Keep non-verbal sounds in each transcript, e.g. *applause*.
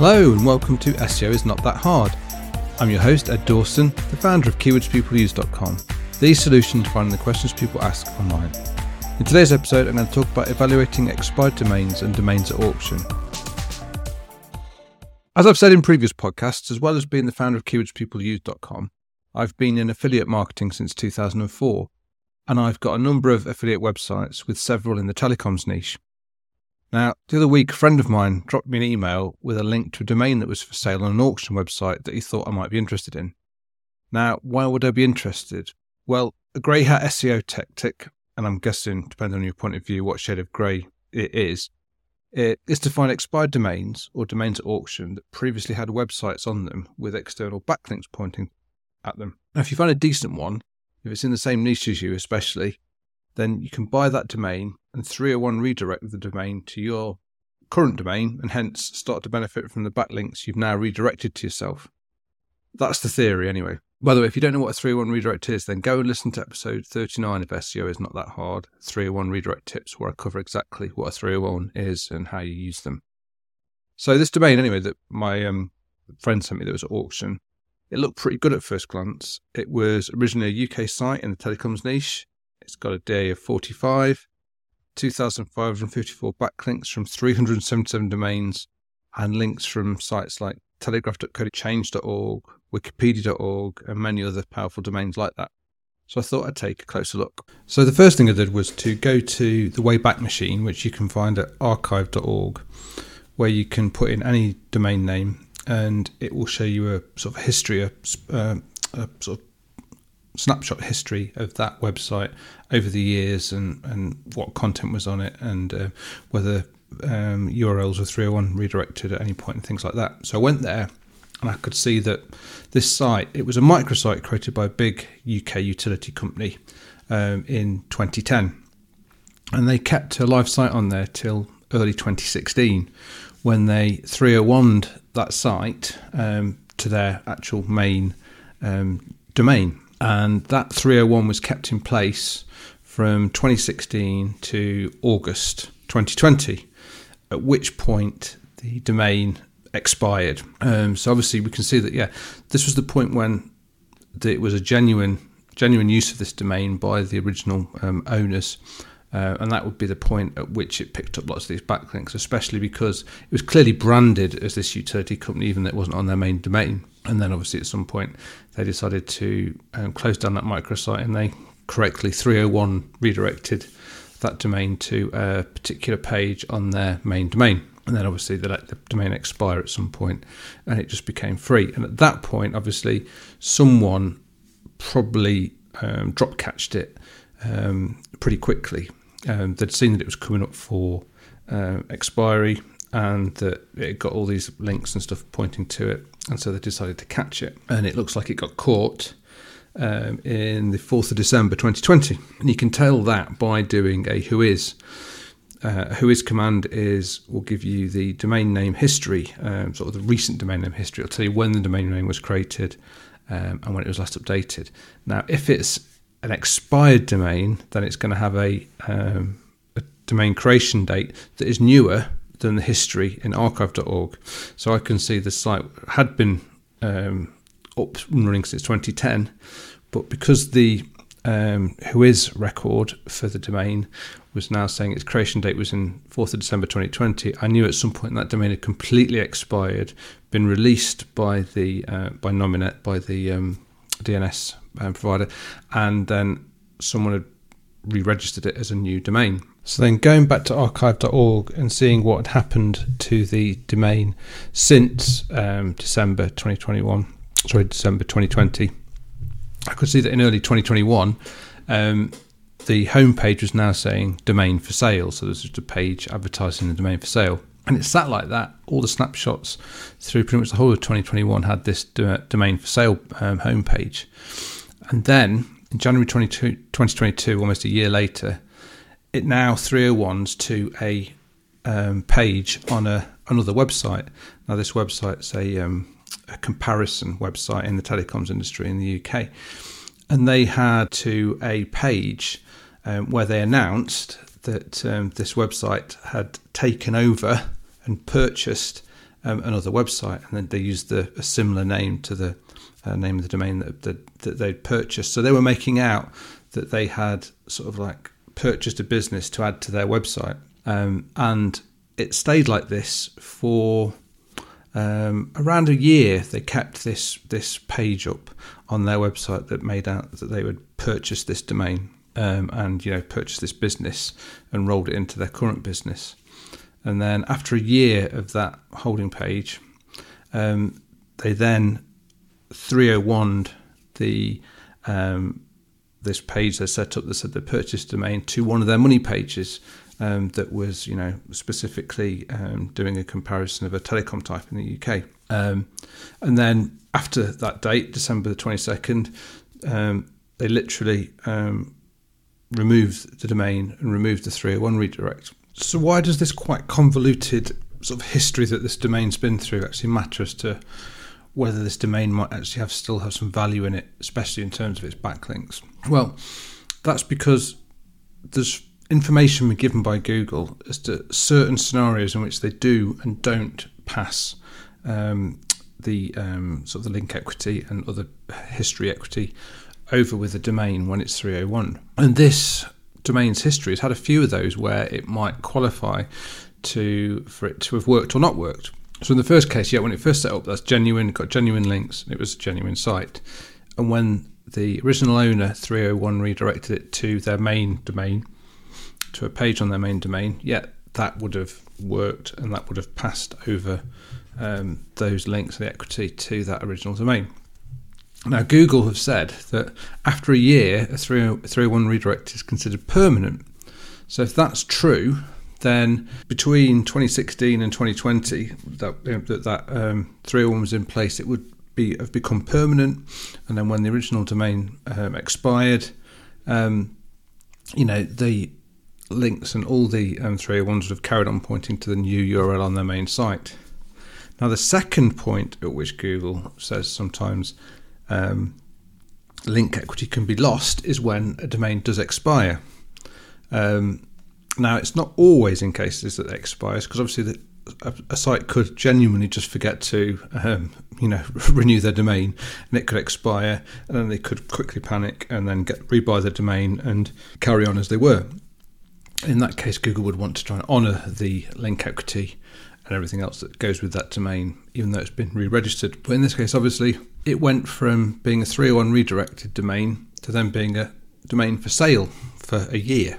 Hello and welcome to SEO is not that hard. I'm your host Edd Dawson, the founder of keywordspeopleuse.com, the solution to finding the questions people ask online. In today's episode, I'm going to talk about evaluating expired domains and domains at auction. As I've said in previous podcasts, as well as being the founder of keywordspeopleuse.com, I've been in affiliate marketing since 2004, and I've got a number of affiliate websites with several in the telecoms niche. Now, the other week, a friend of mine dropped me an email with a link to a domain that was for sale on an auction website that he thought I might be interested in. Now, why would I be interested? Well, a grey hat SEO tactic, and I'm guessing, depending on your point of view, what shade of grey it is, it is to find expired domains or domains at auction that previously had websites on them with external backlinks pointing at them. Now, if you find a decent one, if it's in the same niche as you, especially, then you can buy that domain and 301 redirect the domain to your current domain and hence start to benefit from the backlinks you've now redirected to yourself. That's the theory, anyway. By the way, if you don't know what a 301 redirect is, then go and listen to episode 39 of SEO is Not That Hard 301 redirect tips, where I cover exactly what a 301 is and how you use them. So, this domain, anyway, that my um, friend sent me that was at auction, it looked pretty good at first glance. It was originally a UK site in the telecoms niche. It's got a DA of 45, 2,554 backlinks from 377 domains, and links from sites like telegraph.co.uk, change.org, wikipedia.org, and many other powerful domains like that. So I thought I'd take a closer look. So the first thing I did was to go to the Wayback Machine, which you can find at archive.org, where you can put in any domain name and it will show you a sort of history, a, uh, a sort of snapshot history of that website over the years and, and what content was on it and uh, whether um, URLs were 301 redirected at any point and things like that. So I went there and I could see that this site, it was a microsite created by a big UK utility company um, in 2010. And they kept a live site on there till early 2016 when they 301 that site um, to their actual main um, domain and that 301 was kept in place from 2016 to August 2020, at which point the domain expired. Um, so obviously we can see that yeah, this was the point when the, it was a genuine genuine use of this domain by the original um, owners. Uh, and that would be the point at which it picked up lots of these backlinks, especially because it was clearly branded as this utility company, even though it wasn't on their main domain. And then obviously at some point they decided to um, close down that microsite and they correctly 301 redirected that domain to a particular page on their main domain. And then obviously they let the domain expire at some point and it just became free. And at that point, obviously, someone probably um, drop catched it um, pretty quickly. Um, they'd seen that it was coming up for uh, expiry and that it got all these links and stuff pointing to it and so they decided to catch it. And it looks like it got caught um, in the 4th of December 2020. And you can tell that by doing a whois. Uh, whois command is will give you the domain name history, um, sort of the recent domain name history. It'll tell you when the domain name was created um, and when it was last updated. Now, if it's an expired domain, then it's going to have a, um, a domain creation date that is newer than the history in archive.org. So I can see the site had been um, up and running since 2010, but because the um, whois record for the domain was now saying its creation date was in 4th of December 2020, I knew at some point that domain had completely expired, been released by the uh, by Nominet, by the um, DNS um, provider, and then someone had re-registered it as a new domain. So then going back to archive.org and seeing what had happened to the domain since um, December 2021, sorry, December 2020, I could see that in early 2021, um, the homepage was now saying domain for sale. So there's just a page advertising the domain for sale. And it sat like that. All the snapshots through pretty much the whole of 2021 had this domain for sale um, homepage. And then in January 2022, almost a year later, it now 301s to a um, page on a another website. Now, this website's a, um, a comparison website in the telecoms industry in the UK, and they had to a page um, where they announced that um, this website had taken over and purchased um, another website, and then they used the, a similar name to the uh, name of the domain that, that, that they'd purchased. So they were making out that they had sort of like purchased a business to add to their website, um, and it stayed like this for um, around a year. They kept this this page up on their website that made out that they would purchase this domain um, and you know purchase this business and rolled it into their current business. And then after a year of that holding page, um, they then 301 the um, this page they set up that said the purchase domain to one of their money pages um, that was you know specifically um, doing a comparison of a telecom type in the UK. Um, and then after that date, December the 22nd, um, they literally um, removed the domain and removed the 301 redirect. So why does this quite convoluted sort of history that this domain's been through actually matter as to whether this domain might actually have still have some value in it, especially in terms of its backlinks? Well, that's because there's information been given by Google as to certain scenarios in which they do and don't pass um, the um, sort of the link equity and other history equity over with the domain when it's 301. And this domain's history has had a few of those where it might qualify to for it to have worked or not worked. So in the first case, yeah, when it first set up, that's genuine, got genuine links, it was a genuine site. And when the original owner 301 redirected it to their main domain, to a page on their main domain, yeah, that would have worked and that would have passed over um, those links, the equity to that original domain. Now, Google have said that after a year, a 301 redirect is considered permanent. So, if that's true, then between 2016 and 2020, that that, that um, 301 was in place, it would be have become permanent. And then when the original domain um, expired, um, you know the links and all the um, 301s would have carried on pointing to the new URL on their main site. Now, the second point at which Google says sometimes um, link equity can be lost is when a domain does expire. Um, now, it's not always in cases that expires because obviously the, a, a, site could genuinely just forget to, um, you know, *laughs* renew their domain, and it could expire, and then they could quickly panic and then get rebuy their domain and carry on as they were. In that case, Google would want to try and honour the link equity and everything else that goes with that domain, even though it's been re-registered. But in this case, obviously, it went from being a 301 redirected domain to then being a domain for sale for a year.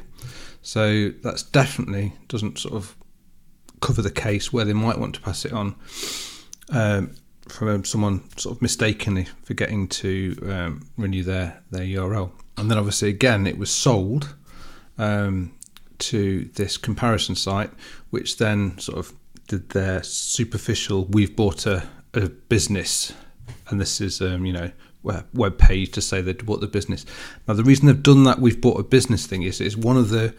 So that's definitely doesn't sort of cover the case where they might want to pass it on um, from someone sort of mistakenly forgetting to um, renew their, their URL. And then obviously again it was sold um, to this comparison site, which then sort of did their superficial we've bought a, a business and this is um, you know web page to say they bought the business. Now the reason they've done that we've bought a business thing is it's one of the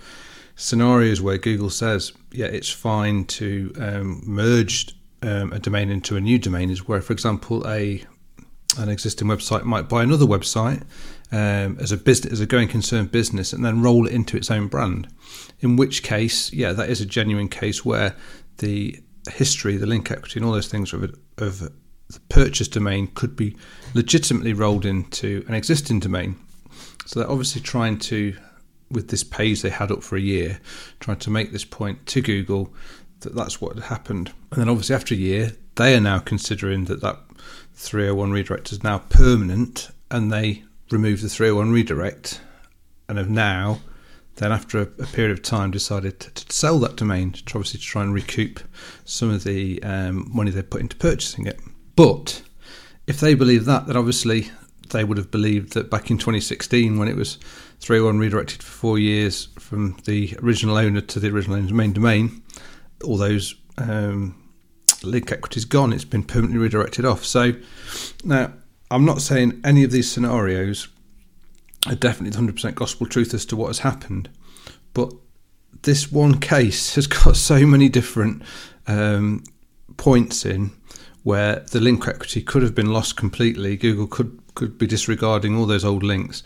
scenarios where Google says yeah it's fine to um, merge um, a domain into a new domain is where for example a an existing website might buy another website um, as a business as a going concern business and then roll it into its own brand. In which case, yeah, that is a genuine case where the history, the link equity, and all those things of, of the purchase domain could be legitimately rolled into an existing domain. So they're obviously trying to, with this page they had up for a year, trying to make this point to Google that that's what had happened. And then obviously after a year, they are now considering that that 301 redirect is now permanent and they remove the 301 redirect and have now then after a, a, period of time decided to, to, sell that domain to obviously to try and recoup some of the um, money they put into purchasing it. But if they believe that, then obviously they would have believed that back in 2016 when it was 301 redirected for four years from the original owner to the original owner's main domain, all those um, link equities gone. It's been permanently redirected off. So now I'm not saying any of these scenarios are definitely 100% gospel truth as to what has happened, but this one case has *laughs* got so many different um, points in where the link equity could have been lost completely. Google could could be disregarding all those old links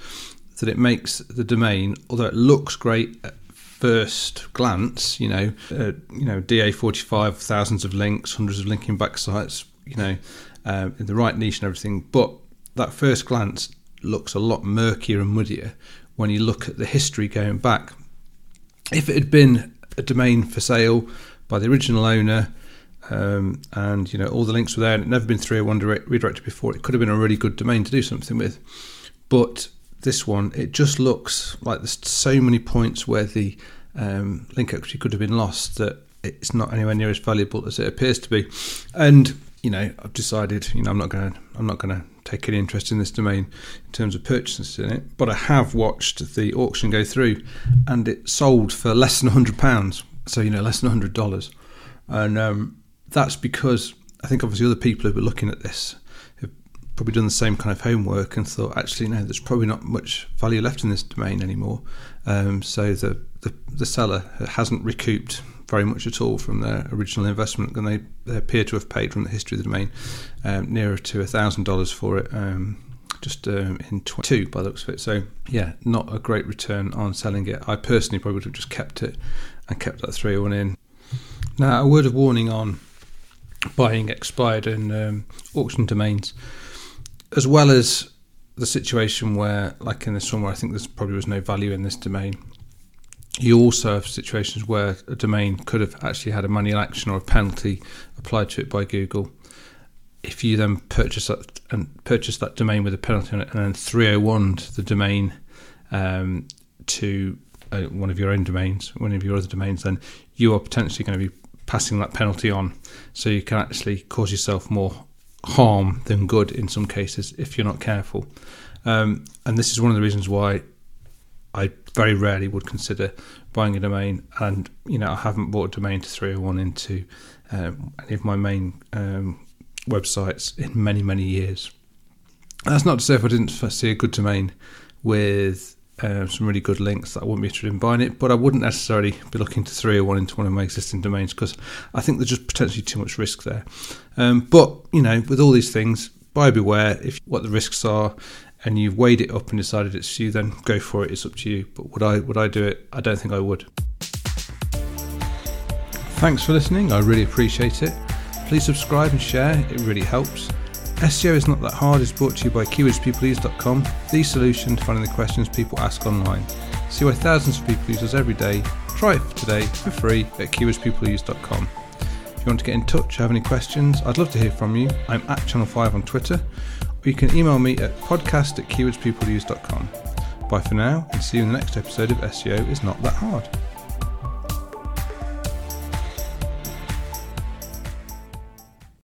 that it makes the domain, although it looks great at first glance, you know, uh, you know, DA forty five, thousands of links, hundreds of linking back sites, you know, uh, in the right niche and everything. But that first glance looks a lot murkier and muddier when you look at the history going back. If it had been a domain for sale by the original owner, um, and you know all the links were there, and it never been 301 direct, redirected before, it could have been a really good domain to do something with. But this one, it just looks like there's so many points where the um, link equity could have been lost that it's not anywhere near as valuable as it appears to be. And you know, I've decided, you know, I'm not going to, I'm not going to take any interest in this domain in terms of purchases in it. But I have watched the auction go through, and it sold for less than hundred pounds. So you know, less than hundred dollars, and um, that's because I think obviously other people who were looking at this have probably done the same kind of homework and thought, actually, no, there's probably not much value left in this domain anymore. Um, so the, the the seller hasn't recouped very much at all from their original investment, and they, they appear to have paid from the history of the domain um, nearer to thousand dollars for it. Um, just um, in 22 by the looks of it. So, yeah, not a great return on selling it. I personally probably would have just kept it and kept that 301 in. Now, a word of warning on buying expired and um, auction domains, as well as the situation where, like in one, where I think there's probably was no value in this domain you also have situations where a domain could have actually had a manual action or a penalty applied to it by Google. If you then purchase that and purchase that domain with a penalty on it, and then 301 the domain um, to uh, one of your own domains, one of your other domains, then you are potentially going to be passing that penalty on. So you can actually cause yourself more harm than good in some cases if you're not careful. Um, and this is one of the reasons why I very rarely would consider buying a domain, and you know I haven't bought a domain to 301 into um, any of my main um, websites in many many years. That's not to say if I didn't see a good domain with uh, some really good links that I wouldn't be interested in buying it, but I wouldn't necessarily be looking to 301 into one of my existing domains because I think there's just potentially too much risk there. Um, but you know, with all these things, buyer beware if what the risks are and you've weighed it up and decided it's you, then go for it. It's up to you. But would I would I do it? I don't think I would. Thanks for listening. I really appreciate it. Please subscribe and share. It really helps. SEO is not that hard is brought to you by keywordspeopleuse.com, the solution to finding the questions people ask online. See why thousands of people use us every day. Try it today for free at keywordspeopleuse.com. If you want to get in touch or have any questions, I'd love to hear from you. I'm at Channel 5 on Twitter or you can email me at podcast at keywordspeopleuse.com. Bye for now, and see you in the next episode of SEO is Not That Hard.